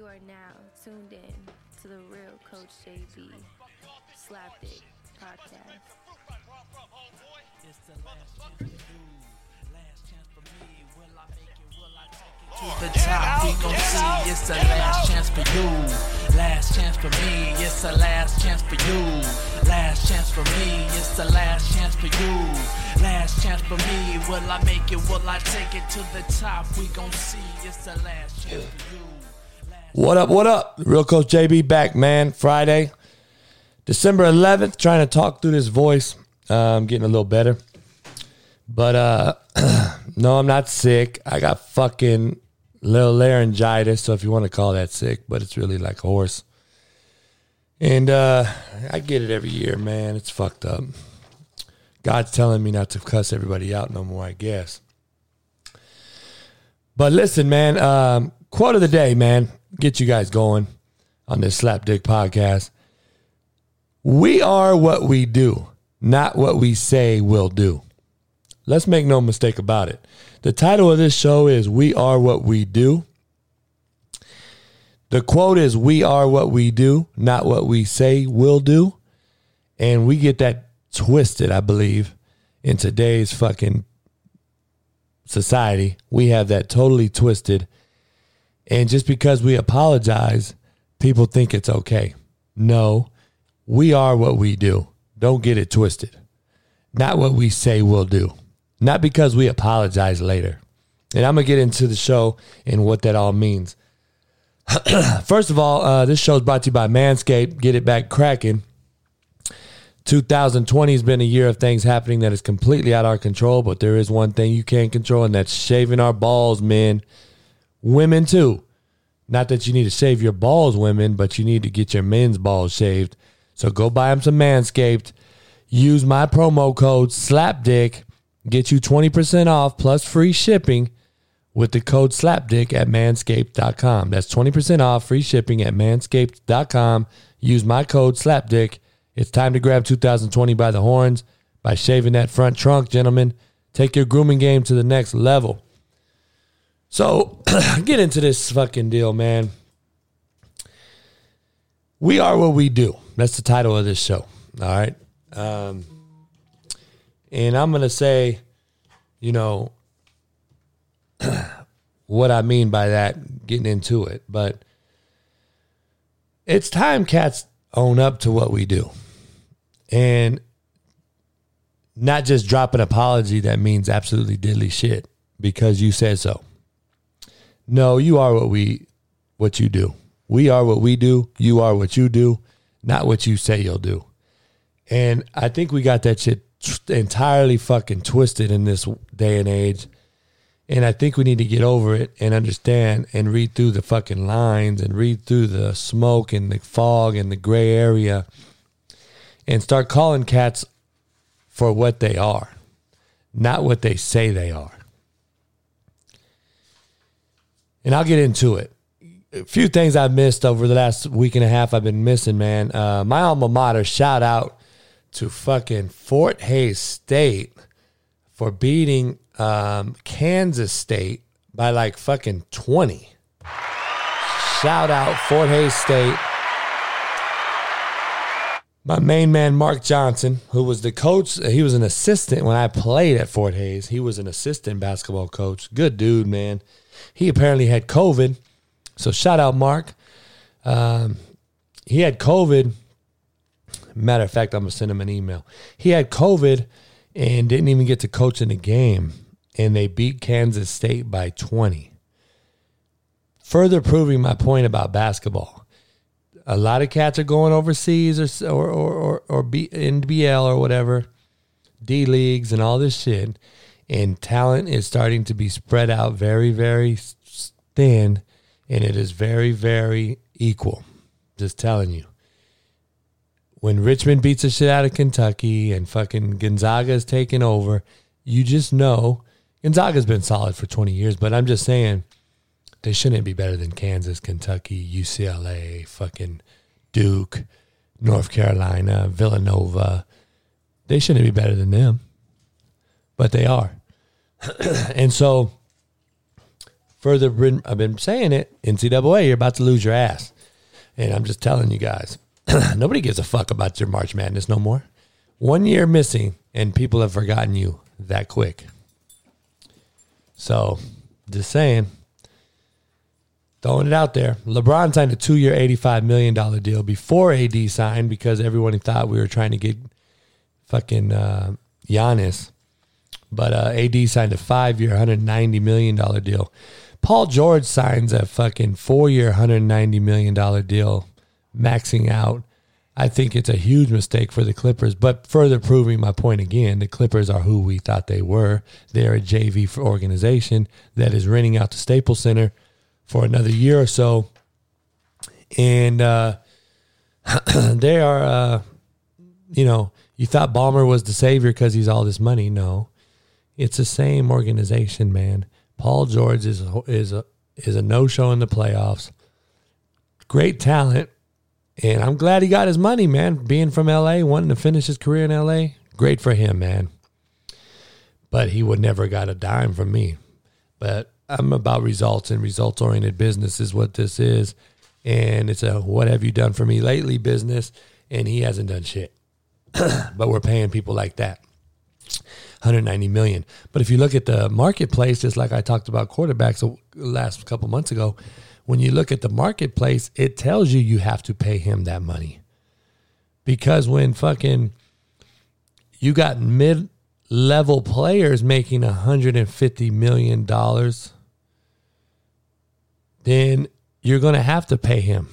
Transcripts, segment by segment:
You are now tuned in to the real Coach JB Slapdick podcast. It's the last chance for you. Last chance for me. Will I make it? It to the top? We gon' see. It's the last chance for you. Last chance for me. It's the last chance for you. Last chance for me. It's the last chance for you. Last chance for me. Will I make it? Will I take it to the top? We gon' see. It's the last chance for you. What up, what up? Real Coach JB back, man. Friday, December 11th, trying to talk through this voice. Uh, I'm getting a little better. But uh no, I'm not sick. I got fucking little laryngitis, so if you want to call that sick, but it's really like a horse. And uh I get it every year, man. It's fucked up. God's telling me not to cuss everybody out no more, I guess. But listen, man, um, quote of the day, man. Get you guys going on this Slapdick podcast. We are what we do, not what we say we'll do. Let's make no mistake about it. The title of this show is We Are What We Do. The quote is We are what we do, not what we say we'll do. And we get that twisted, I believe, in today's fucking society. We have that totally twisted. And just because we apologize, people think it's okay. No, we are what we do. Don't get it twisted. Not what we say we'll do. Not because we apologize later. And I'm going to get into the show and what that all means. First of all, uh, this show is brought to you by Manscaped. Get it back cracking. 2020 has been a year of things happening that is completely out of our control, but there is one thing you can't control, and that's shaving our balls, men. Women, too. Not that you need to shave your balls, women, but you need to get your men's balls shaved. So go buy them some Manscaped. Use my promo code SLAPDICK. Get you 20% off plus free shipping with the code SLAPDICK at manscaped.com. That's 20% off free shipping at manscaped.com. Use my code SLAPDICK. It's time to grab 2020 by the horns by shaving that front trunk, gentlemen. Take your grooming game to the next level. So, get into this fucking deal, man. We are what we do. That's the title of this show. All right. Um, and I'm going to say, you know, what I mean by that, getting into it. But it's time cats own up to what we do. And not just drop an apology that means absolutely diddly shit because you said so. No, you are what we what you do. We are what we do. You are what you do, not what you say you'll do. And I think we got that shit entirely fucking twisted in this day and age. And I think we need to get over it and understand and read through the fucking lines and read through the smoke and the fog and the gray area and start calling cats for what they are, not what they say they are. And I'll get into it. A few things I've missed over the last week and a half I've been missing, man. Uh, my alma mater, shout out to fucking Fort Hays State for beating um, Kansas State by like fucking 20. Shout out Fort Hays State. My main man, Mark Johnson, who was the coach, he was an assistant when I played at Fort Hays. He was an assistant basketball coach. Good dude, man. He apparently had COVID. So shout out, Mark. Um, he had COVID. Matter of fact, I'm to send him an email. He had COVID and didn't even get to coach in the game. And they beat Kansas State by 20. Further proving my point about basketball a lot of cats are going overseas or or or or, or B, NBL or whatever, D leagues and all this shit, and talent is starting to be spread out very very thin, and it is very very equal. Just telling you. When Richmond beats the shit out of Kentucky and fucking Gonzaga is taking over, you just know Gonzaga's been solid for 20 years, but I'm just saying they shouldn't be better than Kansas, Kentucky, UCLA, fucking Duke, North Carolina, Villanova. They shouldn't be better than them, but they are. and so further I've been saying it, NCAA, you're about to lose your ass. And I'm just telling you guys, nobody gives a fuck about your March Madness no more. One year missing, and people have forgotten you that quick. So, just saying, throwing it out there. LeBron signed a two year, $85 million deal before AD signed because everyone thought we were trying to get fucking uh, Giannis. But uh, AD signed a five year, $190 million deal. Paul George signs a fucking four year, $190 million deal, maxing out. I think it's a huge mistake for the Clippers, but further proving my point again, the Clippers are who we thought they were. They're a JV organization that is renting out the Staples Center for another year or so. And uh, they are, uh, you know, you thought Ballmer was the savior because he's all this money. No, it's the same organization, man. Paul George is a, is a is a no show in the playoffs. Great talent, and I'm glad he got his money, man. Being from LA, wanting to finish his career in LA, great for him, man. But he would never got a dime from me. But I'm about results and results oriented business is what this is, and it's a what have you done for me lately business, and he hasn't done shit. but we're paying people like that. 190 million. But if you look at the marketplace, just like I talked about quarterbacks last couple months ago, when you look at the marketplace, it tells you you have to pay him that money. Because when fucking you got mid level players making 150 million dollars, then you're going to have to pay him.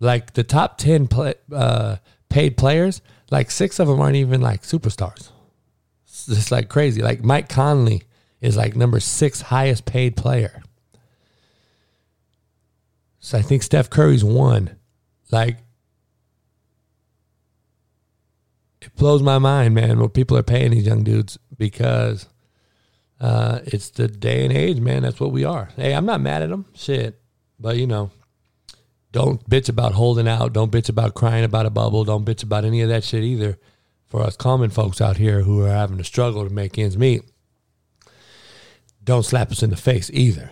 Like the top 10 play, uh, paid players, like six of them aren't even like superstars. It's just like crazy. Like Mike Conley is like number six highest paid player. So I think Steph Curry's one. Like it blows my mind, man, what people are paying these young dudes because uh, it's the day and age, man. That's what we are. Hey, I'm not mad at them. Shit. But you know, don't bitch about holding out. Don't bitch about crying about a bubble. Don't bitch about any of that shit either. For us common folks out here who are having to struggle to make ends meet, don't slap us in the face either.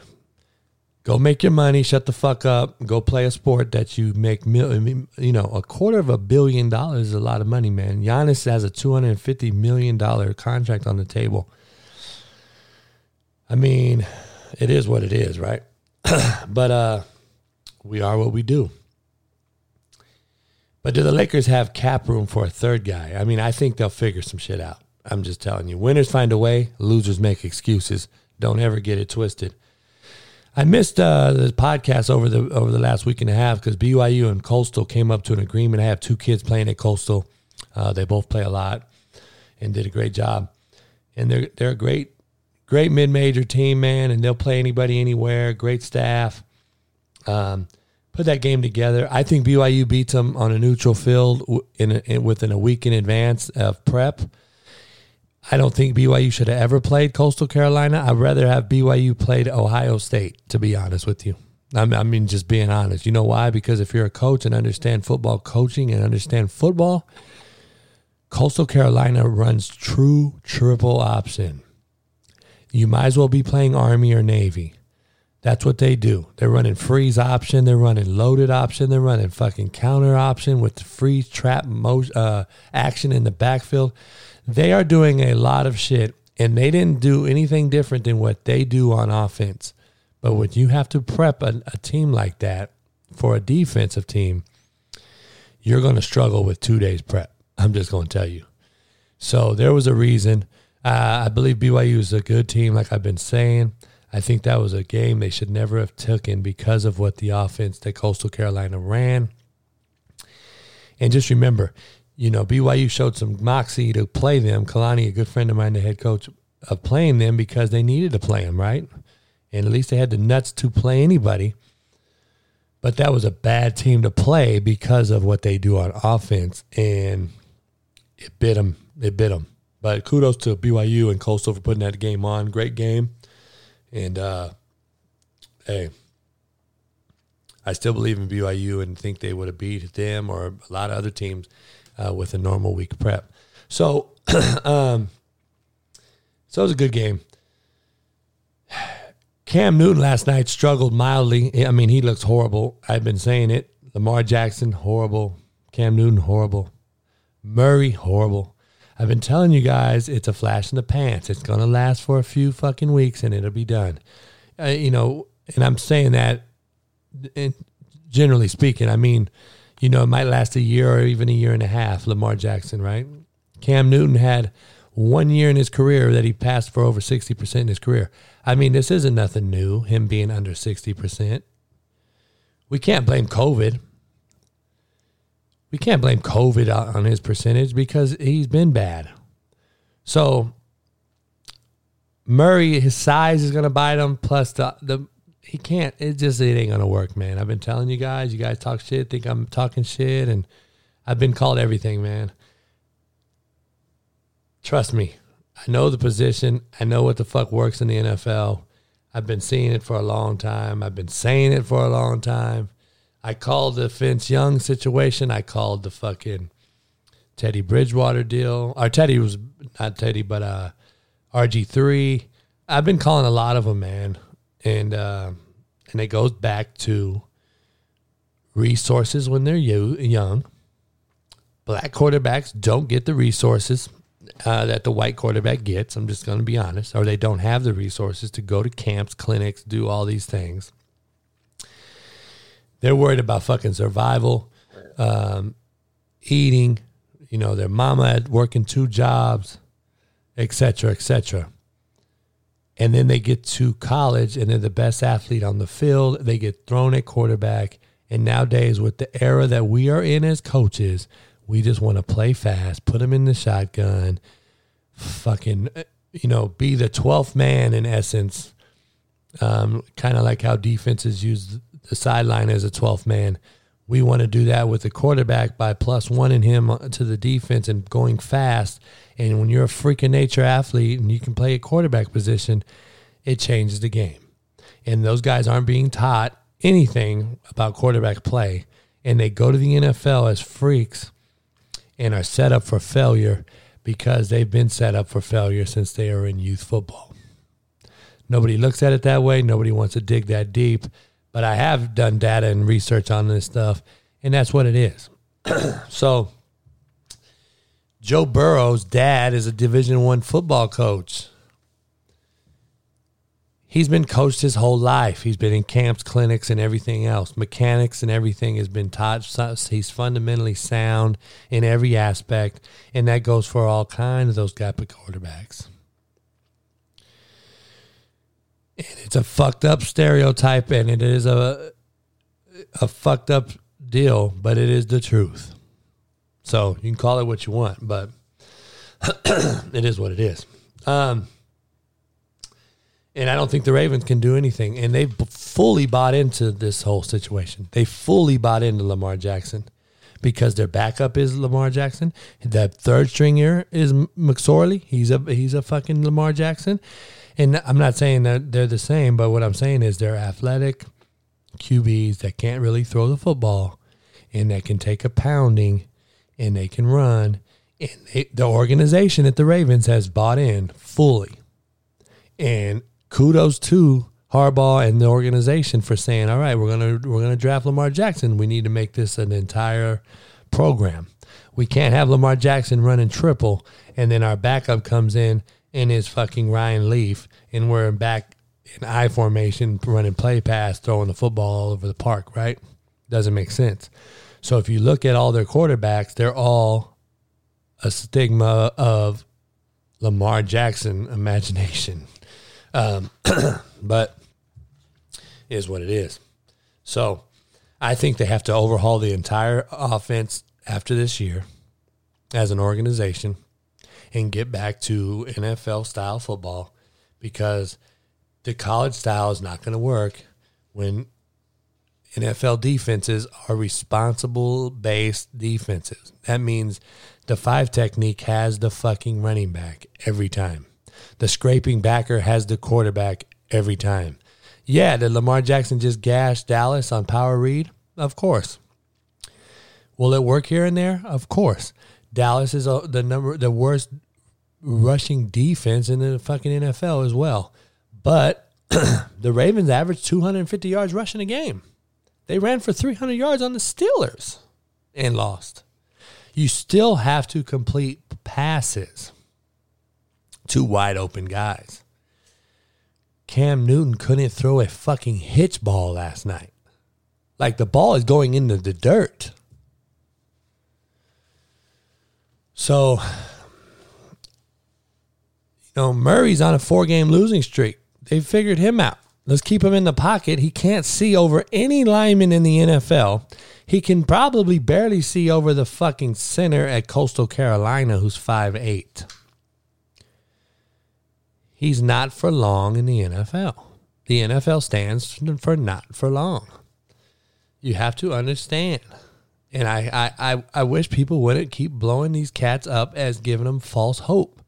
Go make your money, shut the fuck up, go play a sport that you make, you know, a quarter of a billion dollars is a lot of money, man. Giannis has a $250 million contract on the table. I mean, it is what it is, right? but uh, we are what we do. But do the Lakers have cap room for a third guy? I mean, I think they'll figure some shit out. I'm just telling you. Winners find a way, losers make excuses. Don't ever get it twisted. I missed uh, the podcast over the over the last week and a half because BYU and Coastal came up to an agreement. I have two kids playing at Coastal. Uh, they both play a lot and did a great job. And they're they're a great great mid major team, man. And they'll play anybody anywhere. Great staff. Um, put that game together. I think BYU beats them on a neutral field in, a, in within a week in advance of prep. I don't think BYU should have ever played Coastal Carolina. I'd rather have BYU played Ohio State, to be honest with you. I mean, just being honest. You know why? Because if you're a coach and understand football coaching and understand football, Coastal Carolina runs true triple option. You might as well be playing Army or Navy. That's what they do. They're running freeze option. They're running loaded option. They're running fucking counter option with the freeze trap mo- uh, action in the backfield. They are doing a lot of shit, and they didn't do anything different than what they do on offense. But when you have to prep a, a team like that for a defensive team, you're going to struggle with two days prep. I'm just going to tell you. So there was a reason. Uh, I believe BYU is a good team, like I've been saying. I think that was a game they should never have taken because of what the offense that Coastal Carolina ran. And just remember, you know, BYU showed some moxie to play them. Kalani, a good friend of mine, the head coach of playing them because they needed to play them, right? And at least they had the nuts to play anybody. But that was a bad team to play because of what they do on offense, and it bit them. It bit them. But kudos to BYU and Coastal for putting that game on. Great game. And uh, hey, I still believe in BYU and think they would have beat them or a lot of other teams uh, with a normal week prep. So, um, so it was a good game. Cam Newton last night struggled mildly. I mean, he looks horrible. I've been saying it. Lamar Jackson, horrible. Cam Newton, horrible. Murray, horrible. I've been telling you guys it's a flash in the pants. It's going to last for a few fucking weeks and it'll be done. Uh, you know, and I'm saying that in, generally speaking. I mean, you know, it might last a year or even a year and a half, Lamar Jackson, right? Cam Newton had one year in his career that he passed for over 60% in his career. I mean, this isn't nothing new, him being under 60%. We can't blame COVID. We can't blame COVID on his percentage because he's been bad. So Murray, his size is going to bite him. Plus the the he can't. It just it ain't going to work, man. I've been telling you guys. You guys talk shit, think I'm talking shit, and I've been called everything, man. Trust me, I know the position. I know what the fuck works in the NFL. I've been seeing it for a long time. I've been saying it for a long time. I called the Vince Young situation. I called the fucking Teddy Bridgewater deal. Or Teddy was not Teddy, but uh, RG three. I've been calling a lot of them, man, and uh, and it goes back to resources when they're young. Black quarterbacks don't get the resources uh, that the white quarterback gets. I'm just going to be honest, or they don't have the resources to go to camps, clinics, do all these things. They're worried about fucking survival, um, eating. You know, their mama had working two jobs, etc., etc. And then they get to college and they're the best athlete on the field. They get thrown at quarterback. And nowadays, with the era that we are in as coaches, we just want to play fast, put them in the shotgun, fucking, you know, be the 12th man in essence. Um, kind of like how defenses use the sideline as a 12th man. We want to do that with the quarterback by plus one in him uh, to the defense and going fast. And when you're a freaking nature athlete and you can play a quarterback position, it changes the game. And those guys aren't being taught anything about quarterback play. And they go to the NFL as freaks and are set up for failure because they've been set up for failure since they are in youth football. Nobody looks at it that way. Nobody wants to dig that deep. But I have done data and research on this stuff, and that's what it is. so, Joe Burrow's dad is a Division One football coach he's been coached his whole life. He's been in camps, clinics, and everything else. Mechanics and everything has been taught. He's fundamentally sound in every aspect, and that goes for all kinds of those type quarterbacks. And it's a fucked up stereotype, and it is a a fucked up deal, but it is the truth. So you can call it what you want, but it is what it is. Um, and I don't think the Ravens can do anything. And they've fully bought into this whole situation. They fully bought into Lamar Jackson because their backup is Lamar Jackson. The third stringer is McSorley. He's a he's a fucking Lamar Jackson. And I'm not saying that they're the same, but what I'm saying is they're athletic QBs that can't really throw the football and that can take a pounding and they can run. And they, the organization at the Ravens has bought in fully. And kudos to Harbaugh and the organization for saying, "All right, we're gonna we're gonna draft Lamar Jackson. We need to make this an entire program. We can't have Lamar Jackson running triple, and then our backup comes in and is fucking Ryan Leaf, and we're back in I formation running play pass, throwing the football all over the park. Right? Doesn't make sense. So if you look at all their quarterbacks, they're all a stigma of Lamar Jackson imagination. Um, but is what it is. So I think they have to overhaul the entire offense after this year as an organization and get back to NFL style football because the college style is not going to work when NFL defenses are responsible based defenses. That means the five technique has the fucking running back every time. The scraping backer has the quarterback every time. Yeah, did Lamar Jackson just gash Dallas on power read? Of course. Will it work here and there? Of course. Dallas is a, the number the worst rushing defense in the fucking NFL as well. But the Ravens averaged 250 yards rushing a game. They ran for 300 yards on the Steelers and lost. You still have to complete passes to wide open guys. Cam Newton couldn't throw a fucking hitch ball last night. Like the ball is going into the dirt. So, you know, Murray's on a four game losing streak. They figured him out. Let's keep him in the pocket. He can't see over any lineman in the NFL. He can probably barely see over the fucking center at Coastal Carolina, who's five eight. He's not for long in the NFL. The NFL stands for not for long. You have to understand. And I, I, I, I wish people wouldn't keep blowing these cats up as giving them false hope.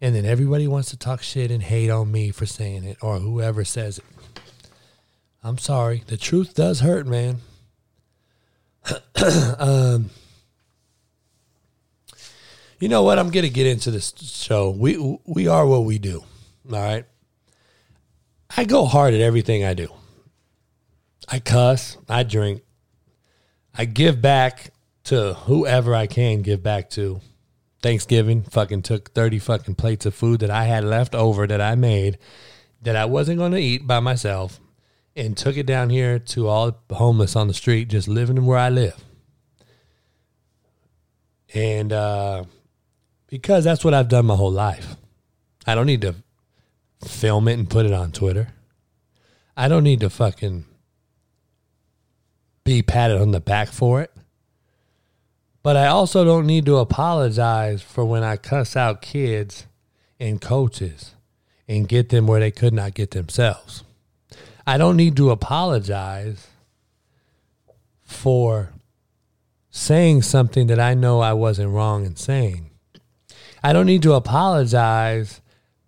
And then everybody wants to talk shit and hate on me for saying it or whoever says it. I'm sorry. The truth does hurt, man. um, you know what? I'm going to get into this show. We we are what we do. All right. I go hard at everything I do. I cuss, I drink, I give back to whoever I can give back to. Thanksgiving, fucking took 30 fucking plates of food that I had left over that I made that I wasn't going to eat by myself and took it down here to all the homeless on the street, just living where I live. And uh, because that's what I've done my whole life. I don't need to film it and put it on Twitter. I don't need to fucking be patted on the back for it. But I also don't need to apologize for when I cuss out kids and coaches and get them where they could not get themselves. I don't need to apologize for saying something that I know I wasn't wrong in saying. I don't need to apologize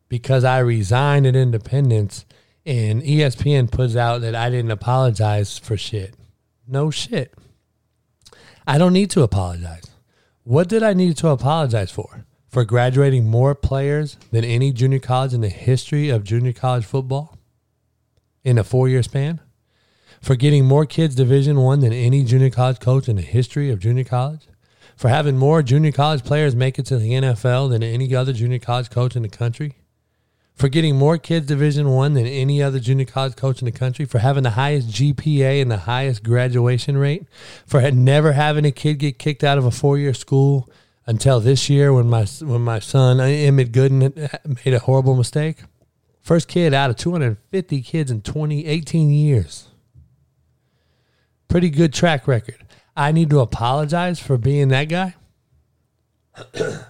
because I resigned at Independence and ESPN puts out that I didn't apologize for shit. No shit. I don't need to apologize. What did I need to apologize for? For graduating more players than any junior college in the history of junior college football in a four year span? For getting more kids Division One than any junior college coach in the history of junior college? For having more junior college players make it to the NFL than any other junior college coach in the country? For getting more kids Division One than any other junior college coach in the country, for having the highest GPA and the highest graduation rate, for never having a kid get kicked out of a four year school until this year when my when my son uh, Emmett Gooden uh, made a horrible mistake. First kid out of 250 kids in 2018 years. Pretty good track record. I need to apologize for being that guy.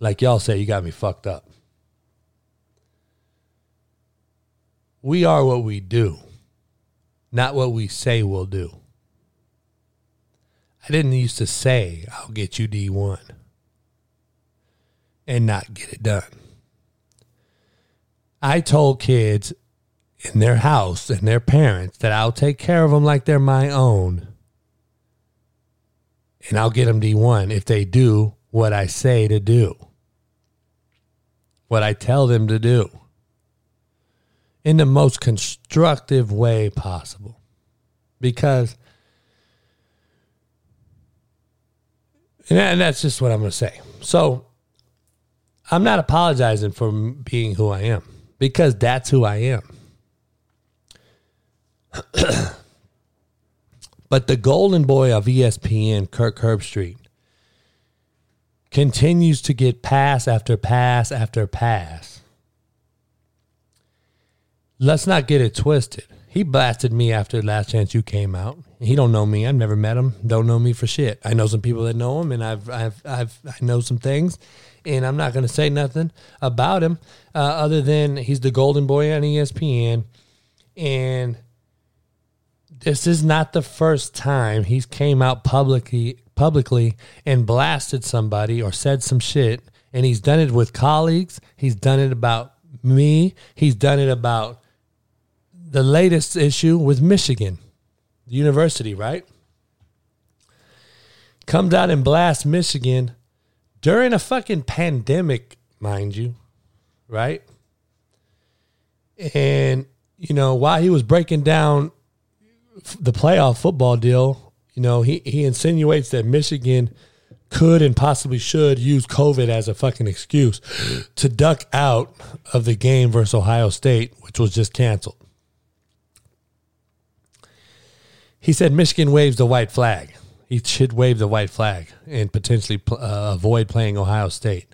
like y'all say, you got me fucked up. We are what we do, not what we say we'll do. I didn't used to say, I'll get you D1 and not get it done. I told kids in their house and their parents that I'll take care of them like they're my own and I'll get them D1 if they do what I say to do, what I tell them to do in the most constructive way possible. Because, and that's just what I'm going to say. So, I'm not apologizing for being who I am because that's who I am. but the golden boy of ESPN, Kirk Herbstreit, continues to get pass after pass after pass let's not get it twisted. He blasted me after Last Chance You came out. He don't know me. I've never met him. Don't know me for shit. I know some people that know him, and I've I've I've I know some things, and I'm not going to say nothing about him uh, other than he's the golden boy on ESPN, and this is not the first time he's came out publicly publicly and blasted somebody or said some shit, and he's done it with colleagues. He's done it about me. He's done it about the latest issue with Michigan, the university, right? Comes out and blasts Michigan during a fucking pandemic, mind you, right? And, you know, while he was breaking down the playoff football deal, you know, he, he insinuates that Michigan could and possibly should use COVID as a fucking excuse to duck out of the game versus Ohio State, which was just canceled. He said Michigan waves the white flag. He should wave the white flag and potentially uh, avoid playing Ohio State.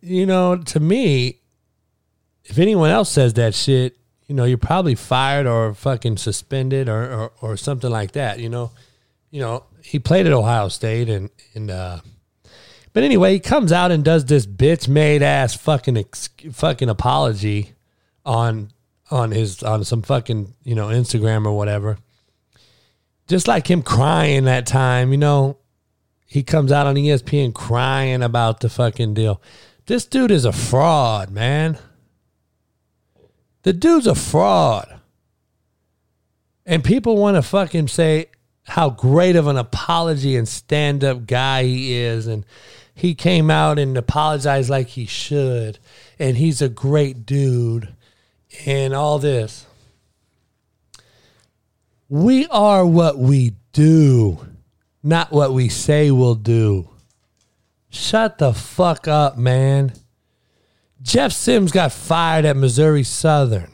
You know, to me, if anyone else says that shit, you know, you're probably fired or fucking suspended or, or, or something like that. You know, you know, he played at Ohio State and and uh, but anyway, he comes out and does this bitch made ass fucking ex- fucking apology on on his on some fucking you know Instagram or whatever. Just like him crying that time, you know, he comes out on ESPN crying about the fucking deal. This dude is a fraud, man. The dude's a fraud. And people want to fucking say how great of an apology and stand up guy he is. And he came out and apologized like he should. And he's a great dude. And all this. We are what we do, not what we say we'll do. Shut the fuck up, man. Jeff Sims got fired at Missouri Southern.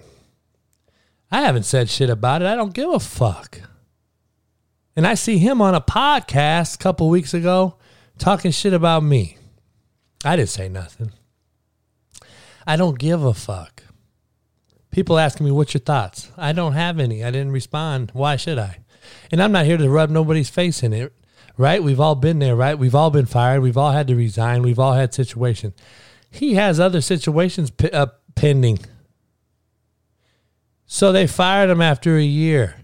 I haven't said shit about it. I don't give a fuck. And I see him on a podcast a couple weeks ago talking shit about me. I didn't say nothing. I don't give a fuck. People asking me, what's your thoughts? I don't have any. I didn't respond. Why should I? And I'm not here to rub nobody's face in it, right? We've all been there, right? We've all been fired. We've all had to resign. We've all had situations. He has other situations p- uh, pending. So they fired him after a year.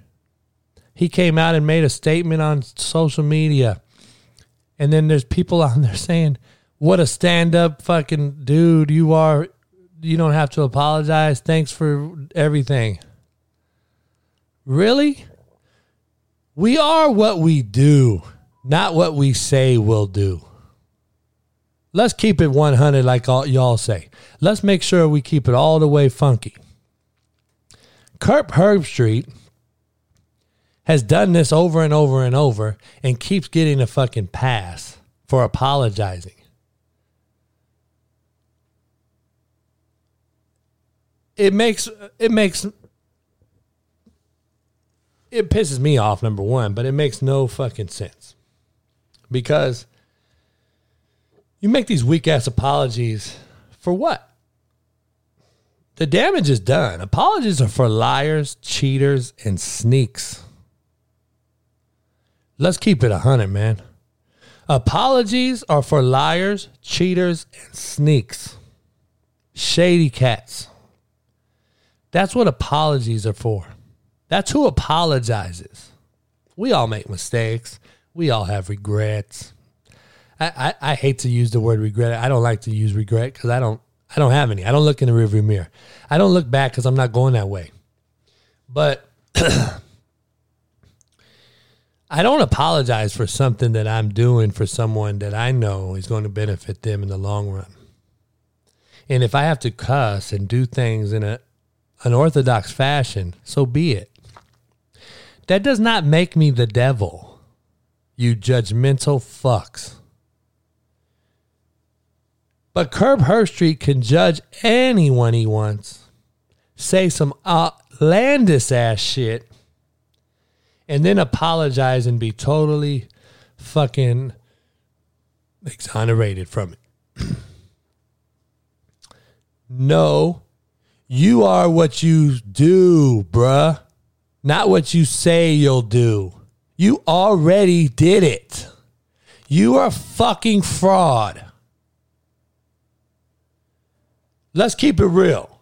He came out and made a statement on social media. And then there's people on there saying, What a stand up fucking dude you are. You don't have to apologize. Thanks for everything. Really? We are what we do, not what we say we'll do. Let's keep it 100 like all y'all say. Let's make sure we keep it all the way funky. Kirk Herbstreit has done this over and over and over and keeps getting a fucking pass for apologizing. It makes it makes it pisses me off number 1, but it makes no fucking sense. Because you make these weak ass apologies for what? The damage is done. Apologies are for liars, cheaters, and sneaks. Let's keep it a hundred, man. Apologies are for liars, cheaters, and sneaks. Shady cats. That's what apologies are for. That's who apologizes. We all make mistakes. We all have regrets. I, I, I hate to use the word regret. I don't like to use regret because I don't I don't have any. I don't look in the rearview mirror. I don't look back because I'm not going that way. But I don't apologize for something that I'm doing for someone that I know is going to benefit them in the long run. And if I have to cuss and do things in a unorthodox fashion, so be it. That does not make me the devil, you judgmental fucks. But Curb Street can judge anyone he wants, say some outlandish ass shit, and then apologize and be totally fucking exonerated from it. no, you are what you do, bruh, not what you say you'll do. You already did it. You are fucking fraud. Let's keep it real.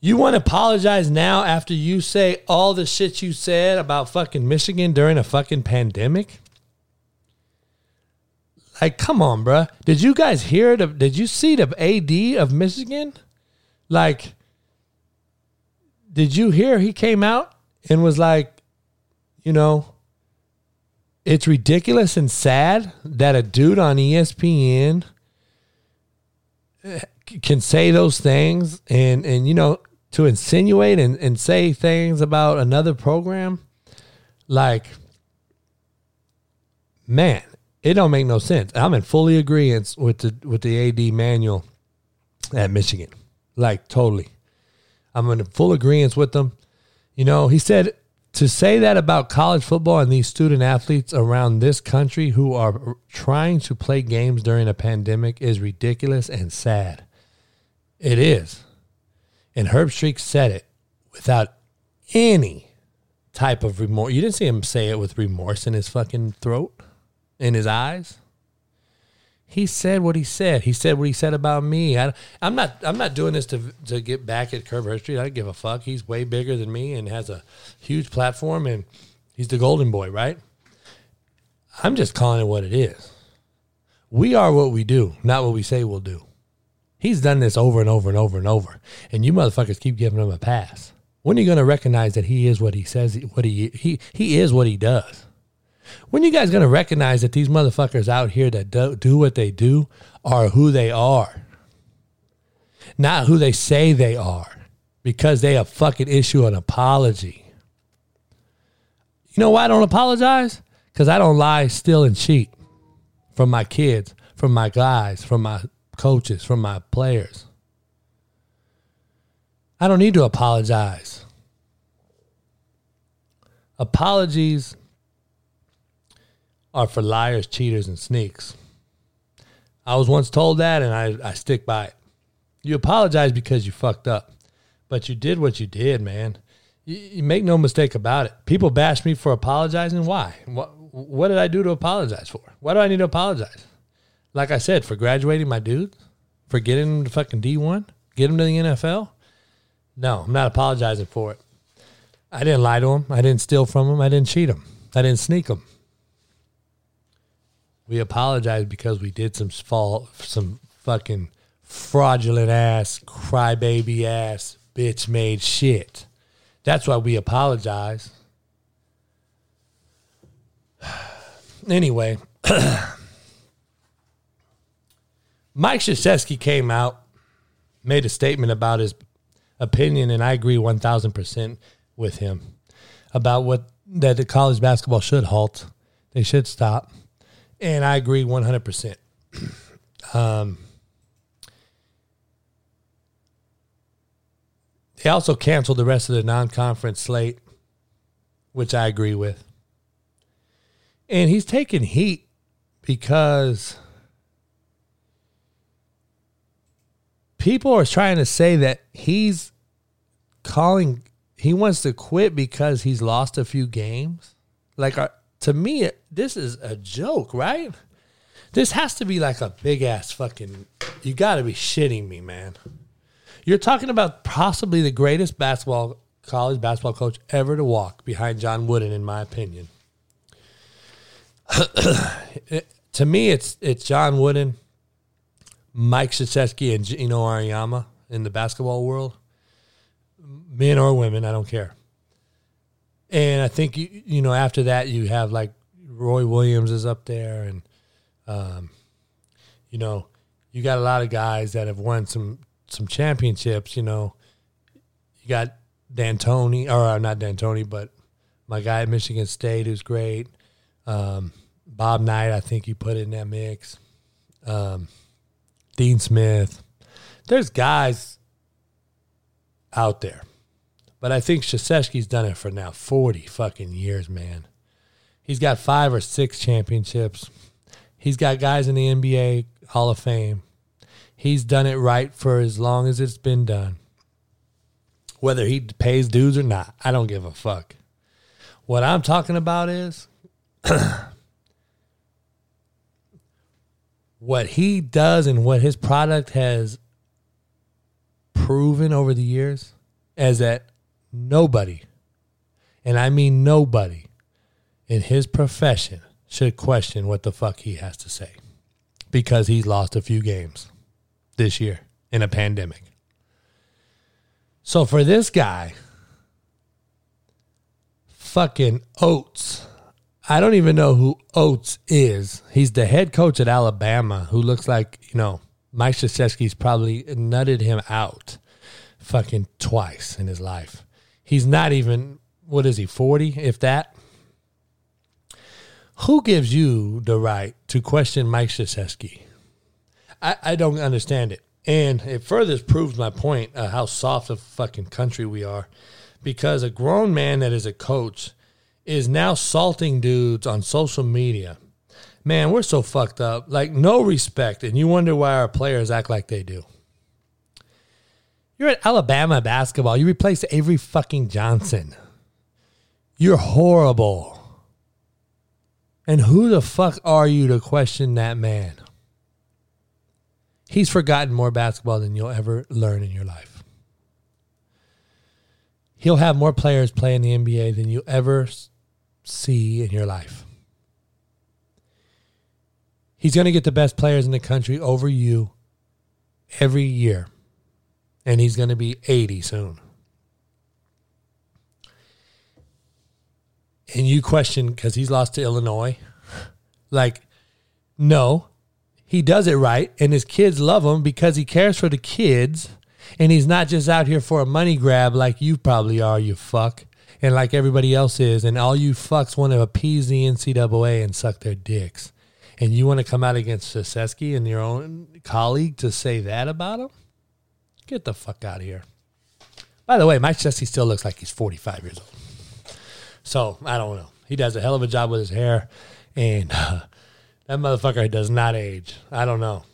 You want to apologize now after you say all the shit you said about fucking Michigan during a fucking pandemic? Like, come on, bruh. Did you guys hear the? Did you see the AD of Michigan? Like, did you hear he came out and was like, you know, it's ridiculous and sad that a dude on ESPN eh, can say those things and and you know to insinuate and, and say things about another program? Like man it don't make no sense. I'm in fully agreement with the with the ad Manuel at michigan like totally i'm in full agreement with them you know he said to say that about college football and these student athletes around this country who are trying to play games during a pandemic is ridiculous and sad it is. And Herbstreit said it without any type of remorse. You didn't see him say it with remorse in his fucking throat, in his eyes. He said what he said. He said what he said about me. I, am not. I'm not doing this to to get back at Kirk Herbstreit. I don't give a fuck. He's way bigger than me and has a huge platform, and he's the golden boy, right? I'm just calling it what it is. We are what we do, not what we say we'll do. He's done this over and over and over and over. And you motherfuckers keep giving him a pass. When are you going to recognize that he is what he says, what he, he, he is what he does? When you guys to recognize that these motherfuckers out here that do, do what they do are who they are? Not who they say they are because they a fucking issue an apology. You know why I don't apologize? Because I don't lie, steal, and cheat from my kids, from my guys, from my coaches, from my players. I don't need to apologize. Apologies are for liars, cheaters, and sneaks. I was once told that and I, I stick by it. You apologize because you fucked up, but you did what you did, man. You, you make no mistake about it. People bash me for apologizing. Why? What, what did I do to apologize for? Why do I need to apologize? like I said, for graduating my dudes, for getting them to fucking D1, get them to the NFL. No, I'm not apologizing for it. I didn't lie to them. I didn't steal from them. I didn't cheat them. I didn't sneak them. We apologize because we did some fall, some fucking fraudulent ass, crybaby ass, bitch made shit. That's why we apologize. Anyway. Mike Krzyzewski came out, made a statement about his opinion, and I agree 1,000% with him about what that the college basketball should halt. They should stop. And I agree 100%. um, they also canceled the rest of the non conference slate, which I agree with. And he's taking heat because people are trying to say that he's calling he wants to quit because he's lost a few games like uh, to me this is a joke right? This has to be like a big ass fucking you got to be shitting me man. You're talking about possibly the greatest basketball college basketball coach ever to walk behind John Wooden in my opinion. To me it's it's John Wooden Mike Krzyzewski and Geno Auriemma in the basketball world, men or women, I don't care. And I think you, you know after that you have like Roy Williams is up there, and um, you know you got a lot of guys that have won some some championships. You know, you got D'Antoni or uh, not D'Antoni, but my guy at Michigan State who's great. Um, Bob Knight, I think you put in that mix. Um, Dean Smith. There's guys out there. But I think Krzyzewski's done it for now 40 fucking years, man. He's got five or six championships. He's got guys in the NBA Hall of Fame. He's done it right for as long as it's been done. Whether he pays dues or not, I don't give a fuck. What I'm talking about is what he does and what his product has proven over the years is that nobody, and I mean nobody, in his profession should question what the fuck he has to say because he's lost a few games this year in a pandemic. So for this guy, fucking Oats. I don't even know who Oats is. He's the head coach at Alabama who looks like, you know, Mike Krzyzewski's probably nutted him out fucking twice in his life. He's not even, what is he, 40, if that? Who gives you the right to question Mike Krzyzewski? I, I don't understand it. And it further proves my point of how soft a fucking country we are because a grown man that is a coach is now salting dudes on social media. Man, we're so fucked up. Like, no respect. And you wonder why our players act like they do. You're at Alabama basketball. You replaced Avery fucking Johnson. You're horrible. And who the fuck are you to question that man? He's forgotten more basketball than you'll ever learn in your life. He'll have more players play in the NBA than you ever see in your life. He's going to get the best players in the country over you every year. And he's going to be 80 soon. And you question because he's lost to Illinois. Like, no, he does it right. And his kids love him because he cares for the kids. And he's not just out here for a money grab like you probably are, you fuck and like everybody else is, and all you fucks want to appease the NCAA and suck their dicks, and you want to come out against Krzyzewski and your own colleague to say that about him? Get the fuck out of here. By the way, Mike Krzyzewski still looks like he's 45 years old. So I don't know. He does a hell of a job with his hair, and uh, that motherfucker does not age. I don't know.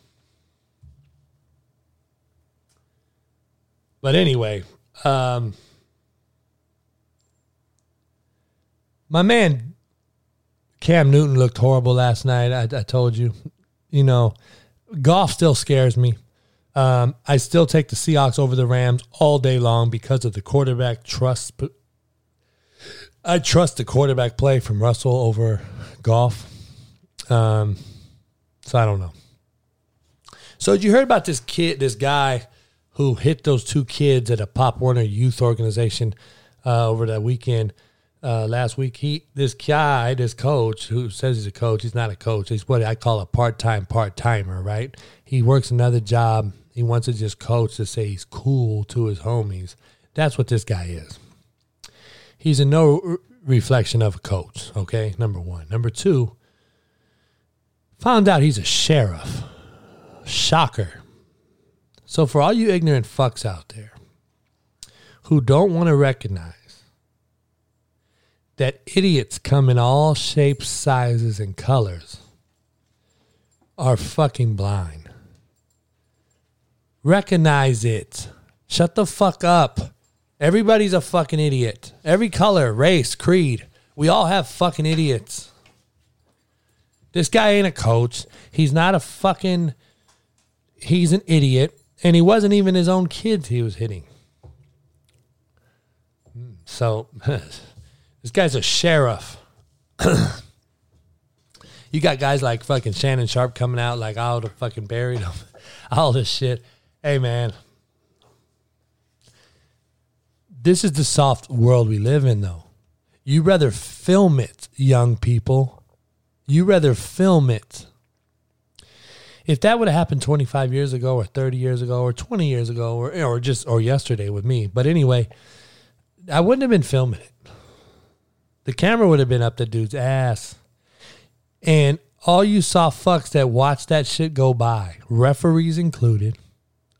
But anyway, um, My man Cam Newton looked horrible last night. I, I told you. You know, Goff still scares me. Um, I still take the Seahawks over the Rams all day long because of the quarterback trust. I trust the quarterback play from Russell over Goff. Um, so I don't know. So did you heard about this kid, this guy who hit those two kids at a Pop Warner youth organization uh, over that weekend? uh, last week. He this guy, this coach who says he's a coach, he's not a coach. He's what I call a part time part timer, right? He works another job. He wants to just coach to say he's cool to his homies. That's what this guy is. He's a no reflection of a coach. Okay, number one. Number two. Found out he's a sheriff. Shocker. So for all you ignorant fucks out there who don't want to recognize that idiots come in all shapes, sizes, and colors are fucking blind. Recognize it. Shut the fuck up. Everybody's a fucking idiot. Every color, race, creed. We all have fucking idiots. This guy ain't a coach. He's not a fucking. He's an idiot. And he wasn't even his own kids he was hitting. So This guy's a sheriff. you got guys like fucking Shannon Sharpe coming out like oh, I would have fucking buried him. All this shit. Hey man. This is the soft world we live in though. You rather film it, young people. You rather film it. If that would have happened 25 years ago or 30 years ago or 20 years ago or or just or yesterday with me. But anyway, I wouldn't have been filming it. The camera would have been up the dude's ass. And all you saw fucks that watched that shit go by, referees included,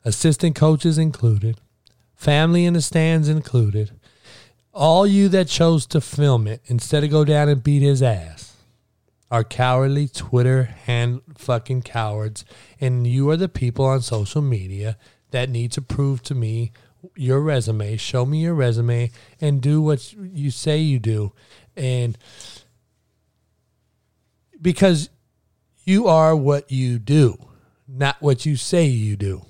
assistant coaches included, family in the stands included, all you that chose to film it instead of go down and beat his ass are cowardly Twitter hand fucking cowards. And you are the people on social media that need to prove to me your resume, show me your resume, and do what you say you do. And because you are what you do, not what you say you do.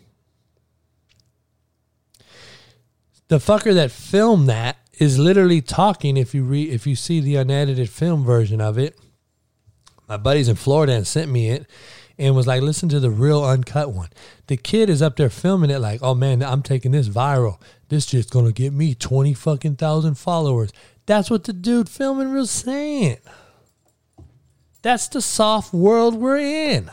The fucker that filmed that is literally talking if you read if you see the unedited film version of it. My buddies in Florida and sent me it and was like, listen to the real uncut one. The kid is up there filming it like, oh man, I'm taking this viral. This just gonna get me 20 fucking thousand followers. That's what the dude filming was saying. That's the soft world we're in.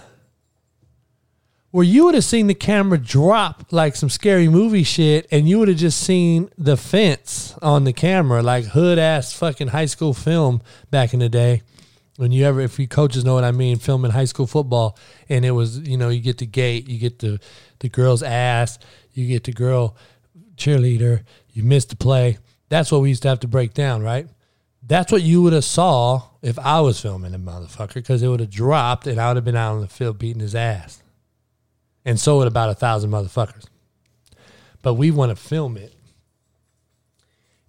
Where you would have seen the camera drop like some scary movie shit, and you would have just seen the fence on the camera, like hood ass fucking high school film back in the day. When you ever, if you coaches know what I mean, filming high school football, and it was, you know, you get the gate, you get the the girl's ass, you get the girl cheerleader, you miss the play. That's what we used to have to break down, right? That's what you would have saw if I was filming a motherfucker, because it would have dropped and I would have been out on the field beating his ass and so would about a thousand motherfuckers. But we want to film it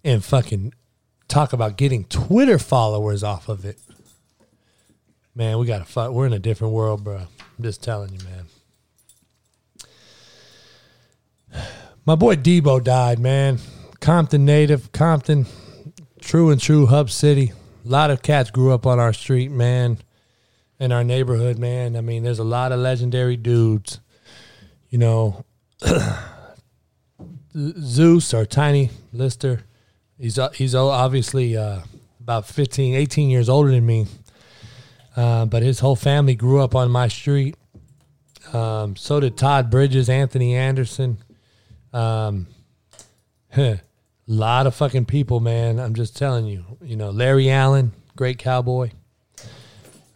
and fucking talk about getting Twitter followers off of it. Man, we got to fuck. We're in a different world, bro. I'm just telling you, man. My boy Debo died, man. Compton native, Compton, true and true hub city. A lot of cats grew up on our street, man, in our neighborhood, man. I mean, there's a lot of legendary dudes you know, Zeus or Tiny Lister, he's uh, he's obviously uh, about 15, 18 years older than me. Uh, but his whole family grew up on my street. Um, so did Todd Bridges, Anthony Anderson. Um, a lot of fucking people, man. I'm just telling you. You know, Larry Allen, great cowboy. A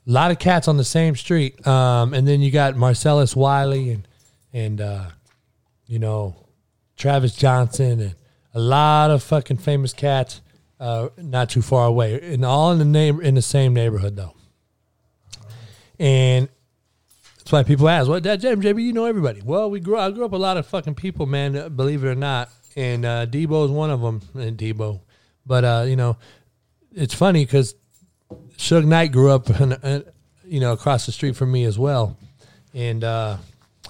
lot of cats on the same street. Um, and then you got Marcellus Wiley and and uh, you know Travis Johnson and a lot of fucking famous cats uh, not too far away, and all in the name in the same neighborhood though. And that's why people ask, "What, Dad, JB? You know everybody?" Well, we grew. I grew up a lot of fucking people, man. Believe it or not, and uh, Debo is one of them. And Debo, but uh, you know, it's funny because Suge Knight grew up, in, uh, you know, across the street from me as well, and uh,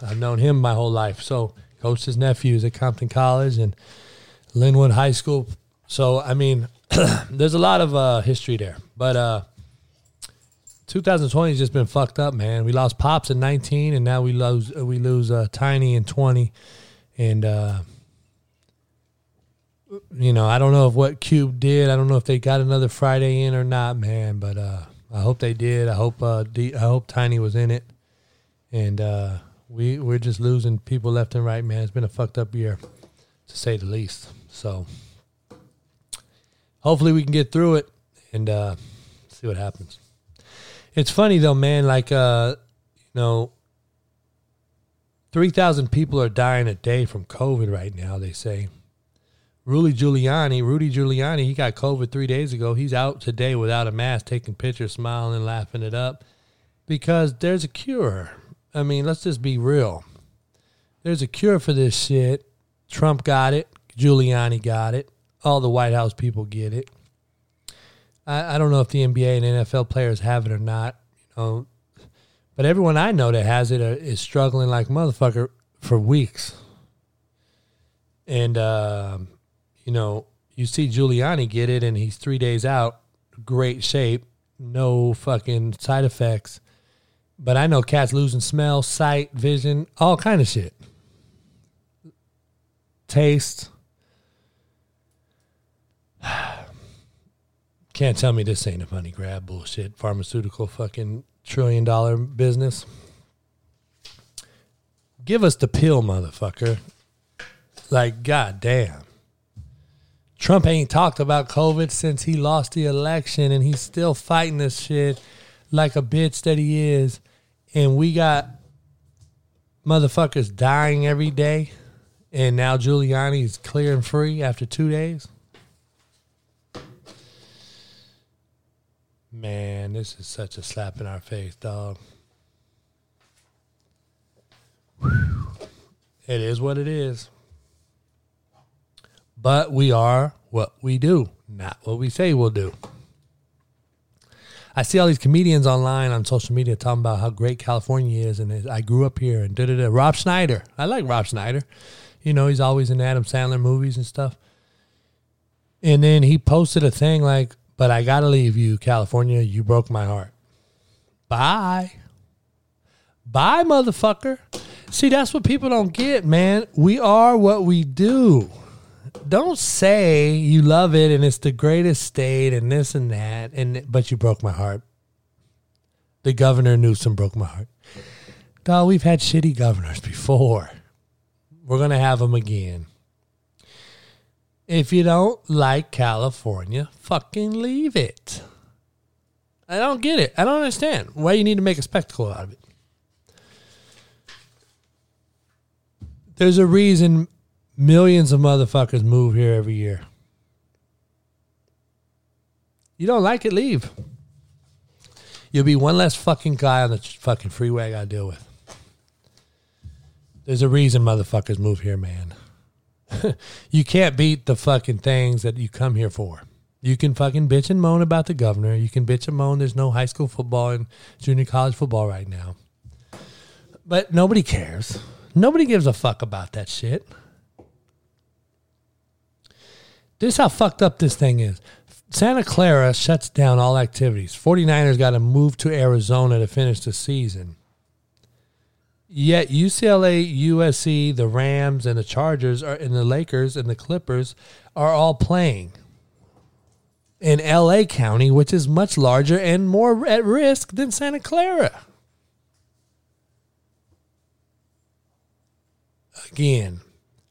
I've known him my whole life. So coached his nephews at Compton College and Lynwood High School. So I mean, there's a lot of uh, history there. But uh, 2020 has just been fucked up, man. We lost Pops in 19, and now we lose we lose uh, Tiny in 20, and uh, you know I don't know if what Cube did. I don't know if they got another Friday in or not, man. But uh, I hope they did. I hope uh, D- I hope Tiny was in it, and uh, we we're just losing people left and right, man. It's been a fucked up year, to say the least. So hopefully we can get through it and uh, see what happens. It's funny though, man. Like uh, you know, three thousand people are dying a day from COVID right now. They say. Rudy Giuliani, Rudy Giuliani, he got COVID three days ago. He's out today without a mask, taking pictures, smiling, laughing it up because there's a cure. I mean, let's just be real. There's a cure for this shit. Trump got it. Giuliani got it. All the White House people get it. I, I don't know if the NBA and NFL players have it or not. You know, but everyone I know that has it is struggling like motherfucker for weeks. And uh, you know, you see Giuliani get it, and he's three days out, great shape, no fucking side effects but I know cats losing smell, sight, vision, all kind of shit. Taste. Can't tell me this ain't a money grab bullshit. Pharmaceutical fucking trillion dollar business. Give us the pill, motherfucker. Like, goddamn. Trump ain't talked about COVID since he lost the election and he's still fighting this shit like a bitch that he is and we got motherfuckers dying every day, and now Giuliani is clear and free after two days. Man, this is such a slap in our face, dog. It is what it is. But we are what we do, not what we say we'll do. I see all these comedians online on social media talking about how great California is, and I grew up here, and da da da. Rob Schneider, I like Rob Schneider. You know, he's always in Adam Sandler movies and stuff. And then he posted a thing like, "But I gotta leave you, California. You broke my heart. Bye, bye, motherfucker." See, that's what people don't get, man. We are what we do don't say you love it and it's the greatest state and this and that and but you broke my heart. The governor Newsom broke my heart. Dog, we've had shitty governors before. We're to have them again. If you don't like California, fucking leave it. I don't get it. I don't understand why you need to make a spectacle out of it. There's a reason millions of motherfuckers move here every year. You don't like it, leave. You'll be one less fucking guy on the fucking freeway I gotta deal with. There's a reason motherfuckers move here, man. you can't beat the fucking things that you come here for. You can fucking bitch and moan about the governor. You can bitch and moan there's no high school football and junior college football right now. But nobody cares. Nobody gives a fuck about that shit. This is how fucked up this thing is. Santa Clara shuts down all activities. 49ers got to move to Arizona to finish the season. Yet UCLA, USC, the Rams, and the Chargers are and the Lakers and the Clippers are all playing in LA County, which is much larger and more at risk than Santa Clara. Again,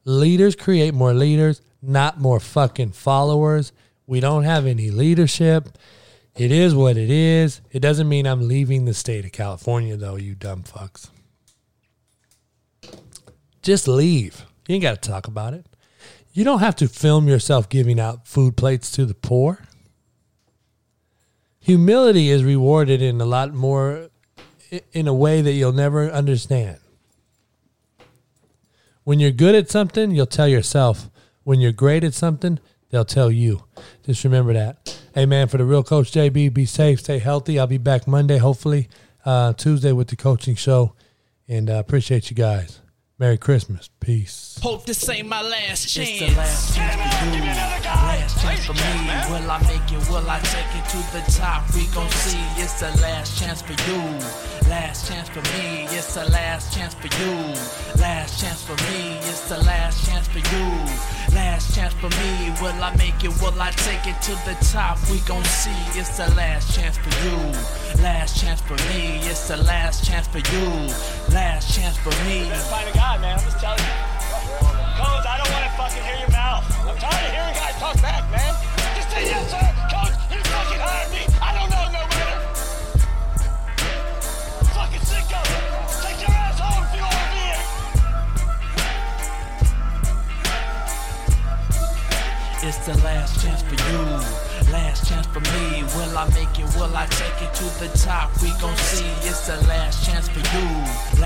leaders create more leaders, not more fucking followers. We don't have any leadership. It is what it is. It doesn't mean I'm leaving the state of California, though, you dumb fucks. Just leave. You ain't got to talk about it. You don't have to film yourself giving out food plates to the poor. Humility is rewarded in a lot more, in a way that you'll never understand. When you're good at something, you'll tell yourself. When you're great at something, they'll tell you. Just remember that. Hey, man, for the real coach JB, be safe, stay healthy. I'll be back Monday, hopefully, uh, Tuesday with the coaching show. And uh, appreciate you guys. Merry Christmas. Peace. Hope this ain't my last chance. It's the last chance for you. Last chance for me. Will I make it? Will I take it to the top? We gon' see. It's the last chance for you. Last chance for me. It's the last chance for you. Last chance for me. It's the last chance for you. Last chance for me. Will I make it? Will I take it to the top? We gon' see. It's the last chance for you. Last chance for me. It's the last chance for you. Last chance for me. Find a guy, man. I'm just telling you. Coach, I don't want to fucking hear your mouth. I'm tired of hearing guys talk back, man. Just say yes, sir. Coach, you fucking hired me. I don't know no better. Fucking sicko. Take your ass home if you want to be here. It's the last chance for you. Last chance for me. Will I make it? Will I take it to the top? We gon' see. It's the last chance for you.